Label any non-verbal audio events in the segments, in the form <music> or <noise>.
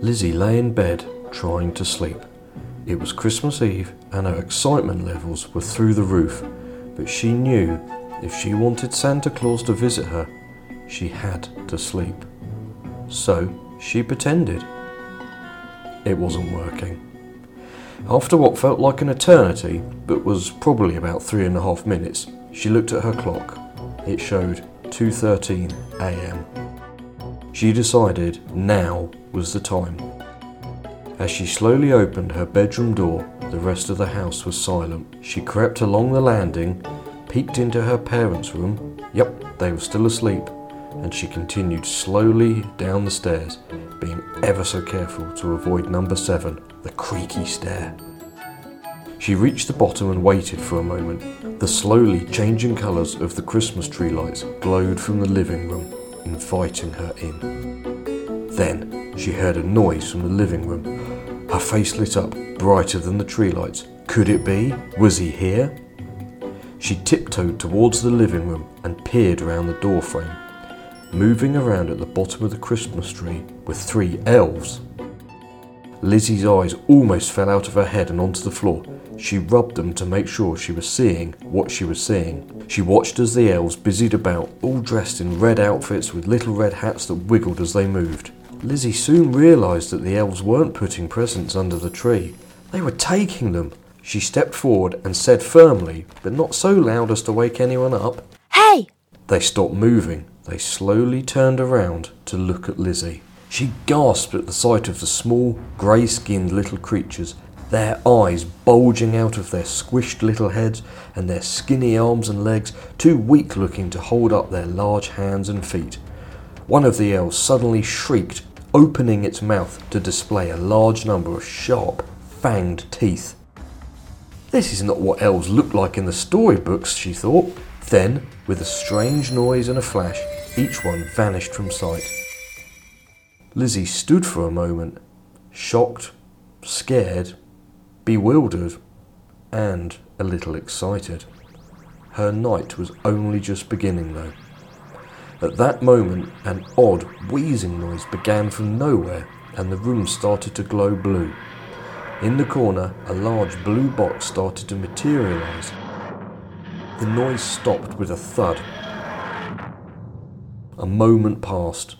Lizzie lay in bed trying to sleep. It was Christmas Eve and her excitement levels were through the roof, but she knew if she wanted Santa Claus to visit her, she had to sleep. So she pretended. It wasn't working. After what felt like an eternity, but was probably about three and a half minutes, she looked at her clock. It showed 2:13 a.m. She decided now was the time. As she slowly opened her bedroom door, the rest of the house was silent. She crept along the landing, peeked into her parents' room. Yep, they were still asleep. And she continued slowly down the stairs, being ever so careful to avoid number seven, the creaky stair. She reached the bottom and waited for a moment. The slowly changing colours of the Christmas tree lights glowed from the living room, inviting her in. Then she heard a noise from the living room. Her face lit up, brighter than the tree lights. Could it be? Was he here? She tiptoed towards the living room and peered around the doorframe. Moving around at the bottom of the Christmas tree were three elves. Lizzie's eyes almost fell out of her head and onto the floor. She rubbed them to make sure she was seeing what she was seeing. She watched as the elves busied about, all dressed in red outfits with little red hats that wiggled as they moved. Lizzie soon realised that the elves weren't putting presents under the tree, they were taking them. She stepped forward and said firmly, but not so loud as to wake anyone up, Hey! They stopped moving. They slowly turned around to look at Lizzie. She gasped at the sight of the small, grey skinned little creatures, their eyes bulging out of their squished little heads and their skinny arms and legs, too weak looking to hold up their large hands and feet. One of the elves suddenly shrieked, opening its mouth to display a large number of sharp, fanged teeth. This is not what elves look like in the storybooks, she thought. Then, with a strange noise and a flash, each one vanished from sight. Lizzie stood for a moment, shocked, scared, bewildered, and a little excited. Her night was only just beginning, though. At that moment, an odd, wheezing noise began from nowhere, and the room started to glow blue. In the corner, a large blue box started to materialize. The noise stopped with a thud. A moment passed.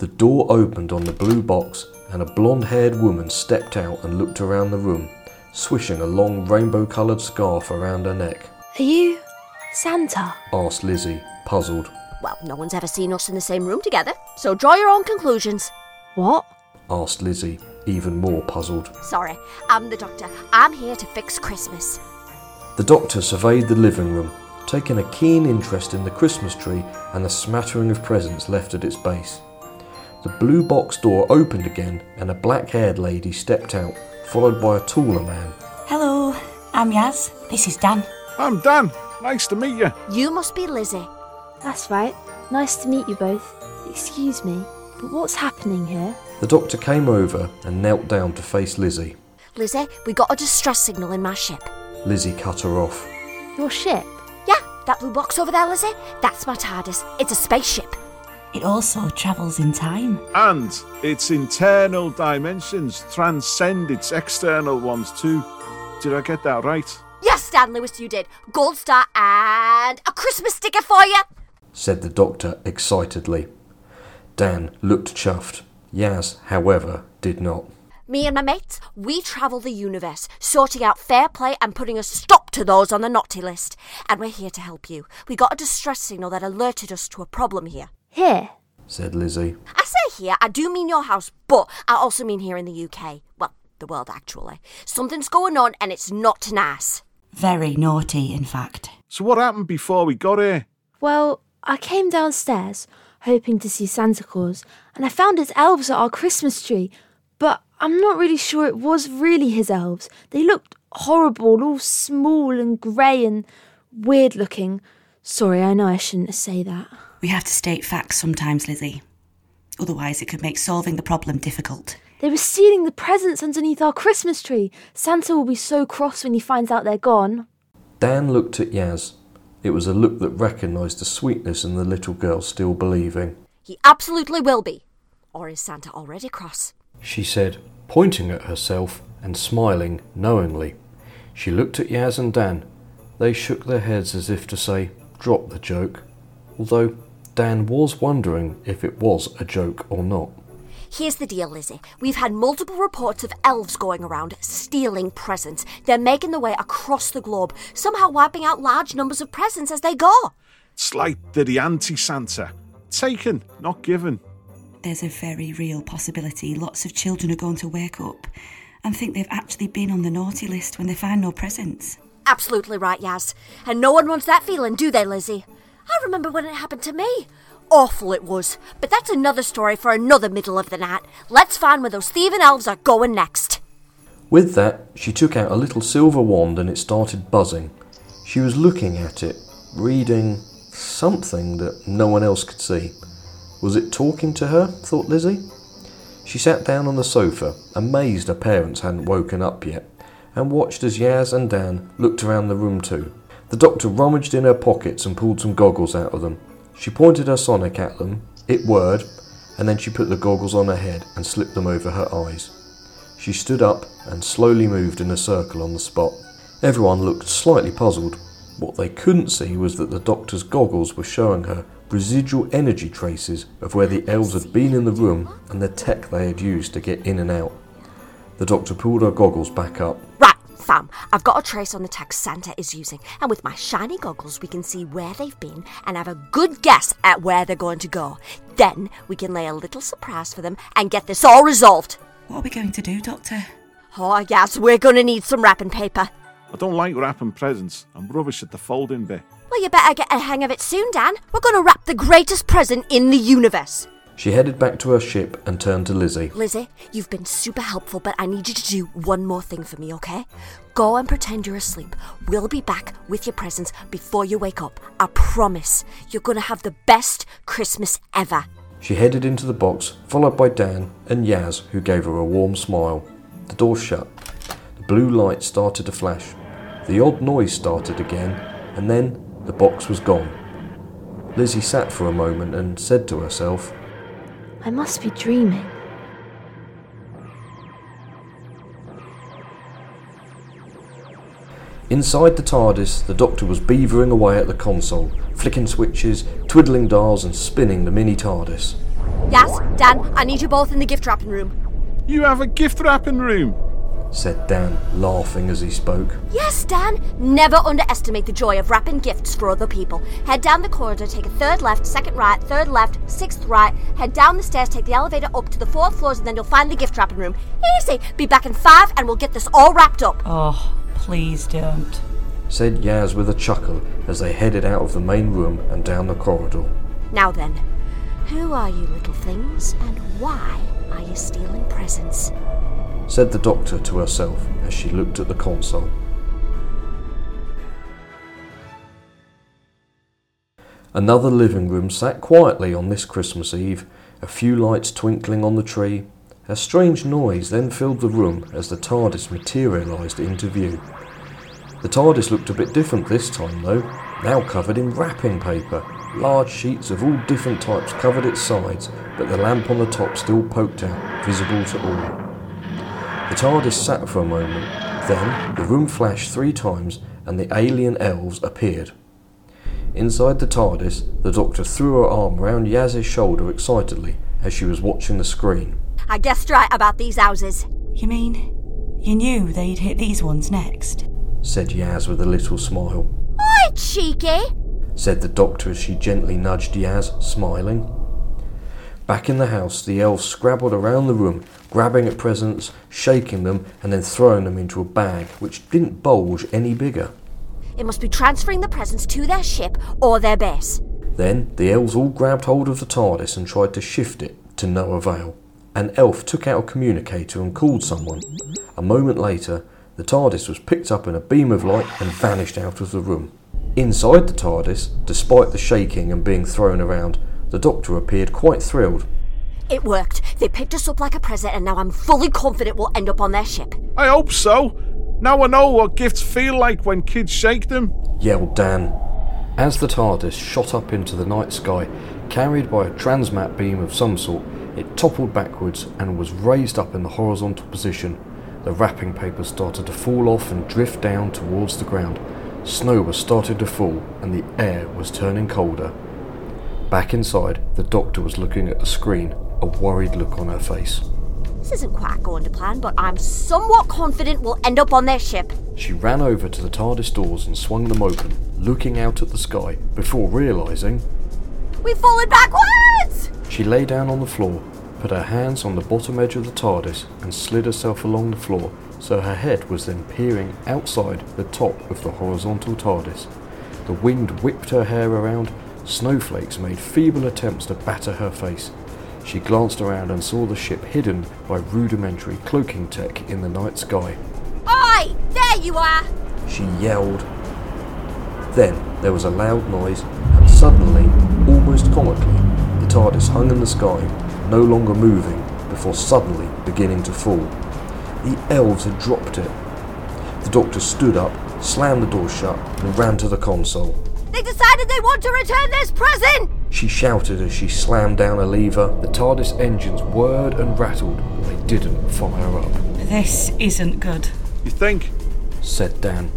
The door opened on the blue box, and a blonde haired woman stepped out and looked around the room, swishing a long rainbow coloured scarf around her neck. Are you Santa? Asked Lizzie, puzzled. Well, no one's ever seen us in the same room together, so draw your own conclusions. What? Asked Lizzie, even more puzzled. Sorry, I'm the doctor. I'm here to fix Christmas. The doctor surveyed the living room, taking a keen interest in the Christmas tree and the smattering of presents left at its base. The blue box door opened again and a black haired lady stepped out, followed by a taller man. Hello, I'm Yaz. This is Dan. I'm Dan. Nice to meet you. You must be Lizzie. That's right. Nice to meet you both. Excuse me, but what's happening here? The doctor came over and knelt down to face Lizzie. Lizzie, we got a distress signal in my ship. Lizzie cut her off. Your ship? Yeah, that blue box over there, Lizzie, that's my TARDIS. It's a spaceship. It also travels in time. And its internal dimensions transcend its external ones too. Did I get that right? Yes, Stan Lewis, you did. Gold star and a Christmas sticker for you. said the doctor excitedly. Dan looked chuffed. Yaz, however, did not. Me and my mates, we travel the universe, sorting out fair play and putting a stop to those on the naughty list. And we're here to help you. We got a distress signal that alerted us to a problem here. Here? said Lizzie. I say here, I do mean your house, but I also mean here in the UK. Well, the world actually. Something's going on and it's not nice. Very naughty, in fact. So what happened before we got here? Well, I came downstairs hoping to see Santa Claus, and I found his elves at our Christmas tree, but I'm not really sure it was really his elves. They looked horrible, all small and grey and weird looking. Sorry, I know I shouldn't say that. We have to state facts sometimes, Lizzie. Otherwise, it could make solving the problem difficult. They were stealing the presents underneath our Christmas tree. Santa will be so cross when he finds out they're gone. Dan looked at Yaz. It was a look that recognised the sweetness in the little girl still believing. He absolutely will be. Or is Santa already cross? She said, pointing at herself and smiling knowingly. She looked at Yaz and Dan. They shook their heads as if to say, Drop the joke. Although Dan was wondering if it was a joke or not. Here's the deal, Lizzie. We've had multiple reports of elves going around stealing presents. They're making their way across the globe, somehow wiping out large numbers of presents as they go. It's like they're the anti Santa. Taken, not given. There's a very real possibility lots of children are going to wake up and think they've actually been on the naughty list when they find no presents. Absolutely right, Yaz. And no one wants that feeling, do they, Lizzie? I remember when it happened to me. Awful it was. But that's another story for another middle of the night. Let's find where those thieving elves are going next. With that, she took out a little silver wand and it started buzzing. She was looking at it, reading something that no one else could see. Was it talking to her? thought Lizzie. She sat down on the sofa, amazed her parents hadn't woken up yet, and watched as Yaz and Dan looked around the room too. The doctor rummaged in her pockets and pulled some goggles out of them. She pointed her sonic at them, it whirred, and then she put the goggles on her head and slipped them over her eyes. She stood up and slowly moved in a circle on the spot. Everyone looked slightly puzzled. What they couldn't see was that the doctor's goggles were showing her residual energy traces of where the elves had been in the room and the tech they had used to get in and out. The doctor pulled her goggles back up. Right, fam, I've got a trace on the tech Santa is using, and with my shiny goggles, we can see where they've been and have a good guess at where they're going to go. Then we can lay a little surprise for them and get this all resolved. What are we going to do, Doctor? Oh, yes, we're going to need some wrapping paper. I don't like wrapping presents. I'm rubbish at the folding bit. Well, you better get a hang of it soon, Dan. We're going to wrap the greatest present in the universe. She headed back to her ship and turned to Lizzie. Lizzie, you've been super helpful, but I need you to do one more thing for me, okay? Go and pretend you're asleep. We'll be back with your presents before you wake up. I promise. You're going to have the best Christmas ever. She headed into the box, followed by Dan and Yaz, who gave her a warm smile. The door shut. The blue light started to flash. The odd noise started again, and then the box was gone. Lizzie sat for a moment and said to herself, I must be dreaming. Inside the TARDIS, the Doctor was beavering away at the console, flicking switches, twiddling dials, and spinning the mini TARDIS. Yes, Dan, I need you both in the gift wrapping room. You have a gift wrapping room. Said Dan, laughing as he spoke. Yes, Dan. Never underestimate the joy of wrapping gifts for other people. Head down the corridor, take a third left, second right, third left, sixth right. Head down the stairs, take the elevator up to the fourth floors, and then you'll find the gift wrapping room. Easy. Be back in five, and we'll get this all wrapped up. Oh, please don't. said Yaz with a chuckle as they headed out of the main room and down the corridor. Now then, who are you little things, and why are you stealing presents? Said the doctor to herself as she looked at the console. Another living room sat quietly on this Christmas Eve, a few lights twinkling on the tree. A strange noise then filled the room as the TARDIS materialised into view. The TARDIS looked a bit different this time, though, now covered in wrapping paper. Large sheets of all different types covered its sides, but the lamp on the top still poked out, visible to all. The TARDIS sat for a moment, then the room flashed three times and the alien elves appeared. Inside the TARDIS, the Doctor threw her arm round Yaz's shoulder excitedly as she was watching the screen. I guessed right about these houses. You mean you knew they'd hit these ones next? Said Yaz with a little smile. Oi, cheeky! Said the Doctor as she gently nudged Yaz, smiling. Back in the house, the elves scrabbled around the room, grabbing at presents, shaking them, and then throwing them into a bag, which didn't bulge any bigger. It must be transferring the presents to their ship or their base. Then the elves all grabbed hold of the TARDIS and tried to shift it, to no avail. An elf took out a communicator and called someone. A moment later, the TARDIS was picked up in a beam of light and vanished out of the room. Inside the TARDIS, despite the shaking and being thrown around, the Doctor appeared quite thrilled. It worked. They picked us up like a present, and now I'm fully confident we'll end up on their ship. I hope so. Now I know what gifts feel like when kids shake them. yelled Dan. As the TARDIS shot up into the night sky, carried by a transmat beam of some sort, It toppled backwards and was raised up in the horizontal position. The wrapping paper started to fall off and drift down towards the ground. Snow was starting to fall and the air was turning colder. Back inside, the doctor was looking at the screen, a worried look on her face. This isn't quite going to plan, but I'm somewhat confident we'll end up on their ship. She ran over to the TARDIS doors and swung them open, looking out at the sky, before realizing We've fallen backwards! She lay down on the floor, put her hands on the bottom edge of the TARDIS, and slid herself along the floor so her head was then peering outside the top of the horizontal TARDIS. The wind whipped her hair around, snowflakes made feeble attempts to batter her face. She glanced around and saw the ship hidden by rudimentary cloaking tech in the night sky. Oi! There you are! She yelled. Then there was a loud noise, and suddenly, almost comically, the TARDIS hung in the sky, no longer moving, before suddenly beginning to fall. The elves had dropped it. The doctor stood up, slammed the door shut, and ran to the console. They decided they want to return this present! She shouted as she slammed down a lever. The TARDIS engines whirred and rattled, but they didn't fire up. This isn't good. You think? said Dan.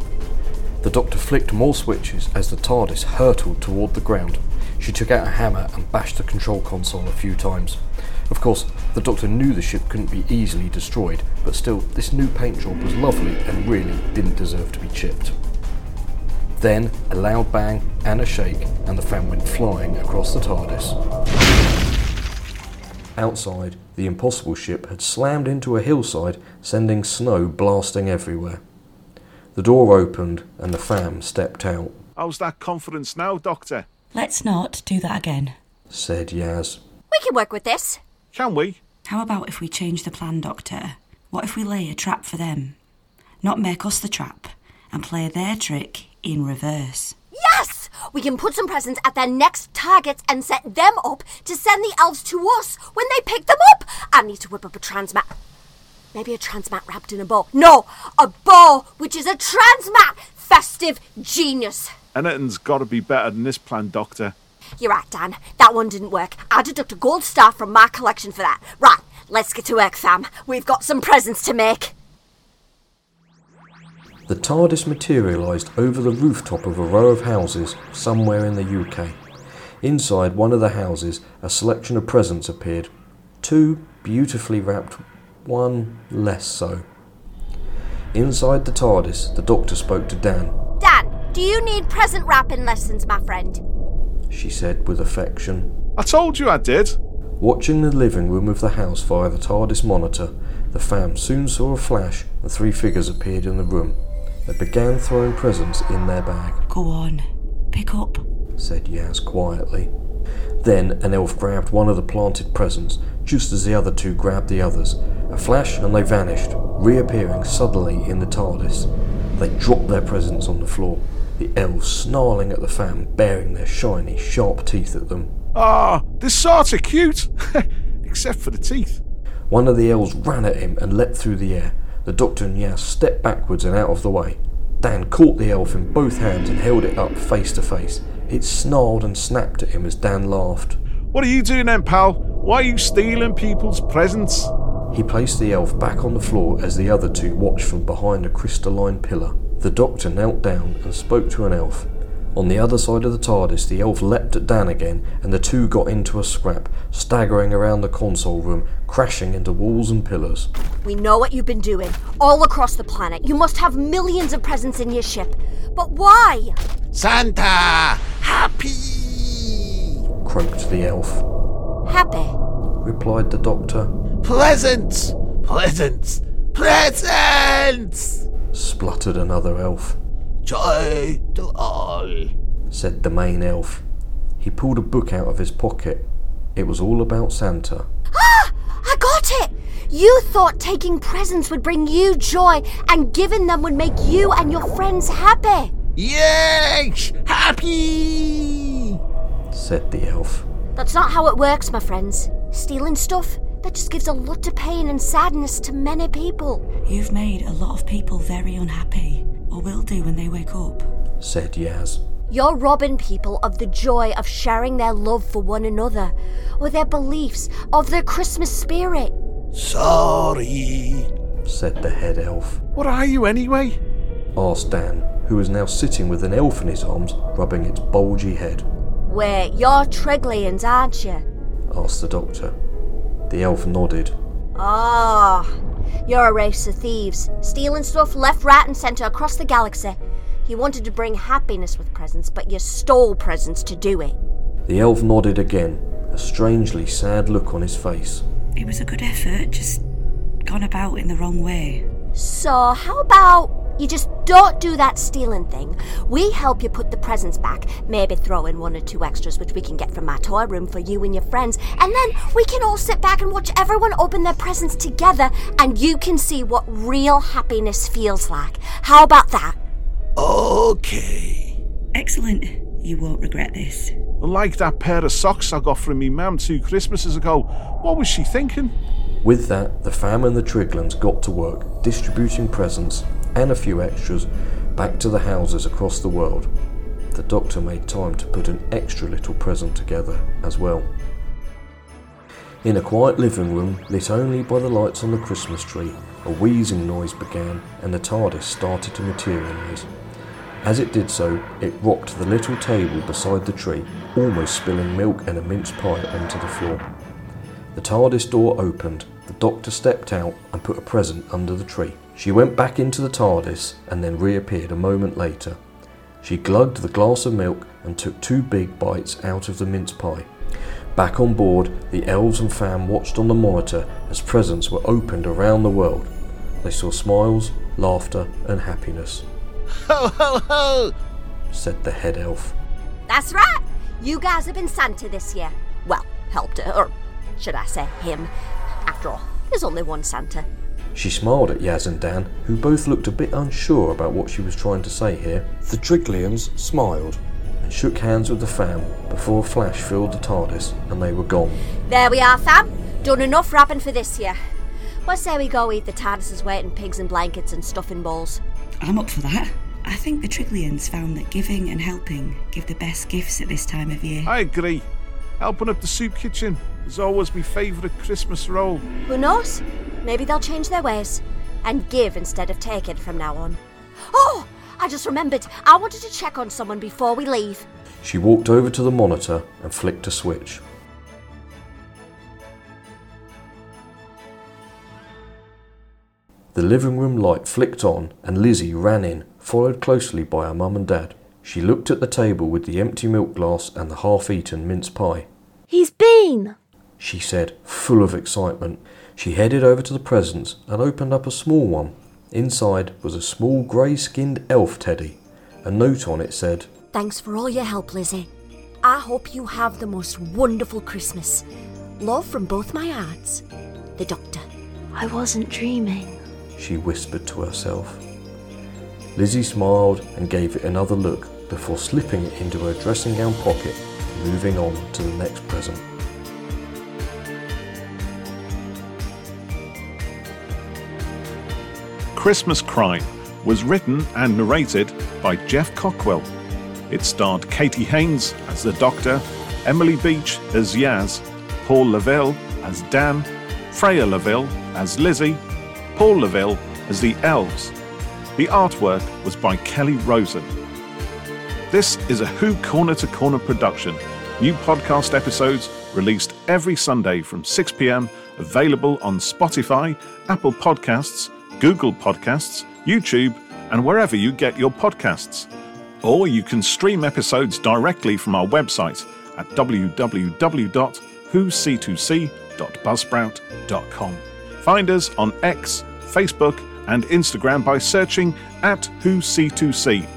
The doctor flicked more switches as the TARDIS hurtled toward the ground. She took out a hammer and bashed the control console a few times. Of course, the doctor knew the ship couldn't be easily destroyed, but still, this new paint job was lovely and really didn't deserve to be chipped. Then, a loud bang and a shake, and the fan went flying across the TARDIS. Outside, the impossible ship had slammed into a hillside, sending snow blasting everywhere. The door opened and the fam stepped out, How's that confidence now, Doctor? Let's not do that again. said Yaz. We can work with this. Can we? How about if we change the plan, Doctor? What if we lay a trap for them? Not make us the trap and play their trick in reverse. Yes! We can put some presents at their next targets and set them up to send the elves to us when they pick them up. I need to whip up a transmat. Maybe a transmat wrapped in a bow. No, a bow, which is a transmat. Festive genius. Anything's got to be better than this plan, Doctor. You're right, Dan. That one didn't work. I deduct a gold star from my collection for that. Right, let's get to work, fam. We've got some presents to make. The TARDIS materialised over the rooftop of a row of houses somewhere in the UK. Inside one of the houses, a selection of presents appeared. Two beautifully wrapped, one less so. Inside the TARDIS, the doctor spoke to Dan. Dan, do you need present wrapping lessons, my friend? She said with affection. I told you I did. Watching the living room of the house via the TARDIS monitor, the fam soon saw a flash and three figures appeared in the room. They began throwing presents in their bag. Go on, pick up. said Yaz quietly. Then an elf grabbed one of the planted presents, just as the other two grabbed the others. A flash and they vanished, reappearing suddenly in the TARDIS. They dropped their presents on the floor, the elves snarling at the fam, baring their shiny, sharp teeth at them. Ah, this sort's cute. <laughs> Except for the teeth. One of the elves ran at him and leapt through the air. The doctor and Yaz stepped backwards and out of the way. Dan caught the elf in both hands and held it up face to face. It snarled and snapped at him as Dan laughed. What are you doing then, pal? Why are you stealing people's presents? He placed the elf back on the floor as the other two watched from behind a crystalline pillar. The doctor knelt down and spoke to an elf. On the other side of the TARDIS, the elf leapt at Dan again, and the two got into a scrap, staggering around the console room, crashing into walls and pillars. We know what you've been doing all across the planet. You must have millions of presents in your ship. But why? Santa! Happy! croaked the elf. Happy. Replied the doctor, Presents! Presents! Presents! spluttered another elf. Joy to all. Said the main elf. He pulled a book out of his pocket. It was all about Santa. Ah! I got it! You thought taking presents would bring you joy and giving them would make you and your friends happy. Yes! Happy! Said the elf. That's not how it works, my friends. Stealing stuff, that just gives a lot of pain and sadness to many people. You've made a lot of people very unhappy, or will do when they wake up. Said Yaz. You're robbing people of the joy of sharing their love for one another, or their beliefs, of their Christmas spirit. Sorry. said the head elf. What are you anyway? Asked Dan, who was now sitting with an elf in his arms, rubbing its bulgy head. Wait, you're Tregleans, aren't you? Asked the doctor. The elf nodded. Ah, you're a race of thieves, stealing stuff left, right, and centre across the galaxy. You wanted to bring happiness with presents, but you stole presents to do it. The elf nodded again, a strangely sad look on his face. It was a good effort, just gone about in the wrong way. So, how about you just don't do that stealing thing? We help you put the presents back, maybe throw in one or two extras which we can get from my toy room for you and your friends, and then we can all sit back and watch everyone open their presents together, and you can see what real happiness feels like. How about that? Okay. Excellent. You won't regret this. Like that pair of socks I got from me mam two Christmases ago. What was she thinking? With that, the fam and the Triglans got to work, distributing presents and a few extras back to the houses across the world. The doctor made time to put an extra little present together as well. In a quiet living room, lit only by the lights on the Christmas tree, a wheezing noise began and the TARDIS started to materialise. As it did so, it rocked the little table beside the tree, almost spilling milk and a mince pie onto the floor. The TARDIS door opened, the doctor stepped out and put a present under the tree. She went back into the TARDIS and then reappeared a moment later. She glugged the glass of milk and took two big bites out of the mince pie. Back on board, the elves and fam watched on the monitor as presents were opened around the world. They saw smiles, laughter, and happiness, Ho ho ho! said the head elf. That's right! You guys have been Santa this year. Well, helped her, or should I say him? After all, there's only one Santa. She smiled at Yaz and Dan, who both looked a bit unsure about what she was trying to say here. The Triglians smiled and shook hands with the fam before a flash filled the TARDIS and they were gone. There we are, fam. Done enough wrapping for this year. What say we go eat the TARDIS's weight in pigs and blankets and stuffing balls? I'm up for that. I think the Triglians found that giving and helping give the best gifts at this time of year. I agree. Helping up the soup kitchen is always my favourite Christmas role. Who knows? Maybe they'll change their ways and give instead of take it from now on. Oh, I just remembered. I wanted to check on someone before we leave. She walked over to the monitor and flicked a switch. The living room light flicked on and Lizzie ran in, followed closely by her mum and dad. She looked at the table with the empty milk glass and the half eaten mince pie. He's been! She said, full of excitement. She headed over to the presents and opened up a small one. Inside was a small grey skinned elf teddy. A note on it said, Thanks for all your help, Lizzie. I hope you have the most wonderful Christmas. Love from both my hearts. The Doctor. I wasn't dreaming. she whispered to herself. Lizzie smiled and gave it another look before slipping it into her dressing gown pocket, moving on to the next present. Christmas Crime was written and narrated by Geoff Cockwill. It starred Katie Haynes as the Doctor, Emily Beach as Yaz, Paul Laville as Dan, Freya Laville as Lizzie, Paul Laville as the Elves. The artwork was by Kelly Rosen. This is a Who Corner to Corner production. New podcast episodes released every Sunday from 6 pm, available on Spotify, Apple Podcasts, Google Podcasts, YouTube, and wherever you get your podcasts. Or you can stream episodes directly from our website at www.whoc2c.buzzsprout.com. Find us on X, Facebook, and Instagram by searching at WhoC2C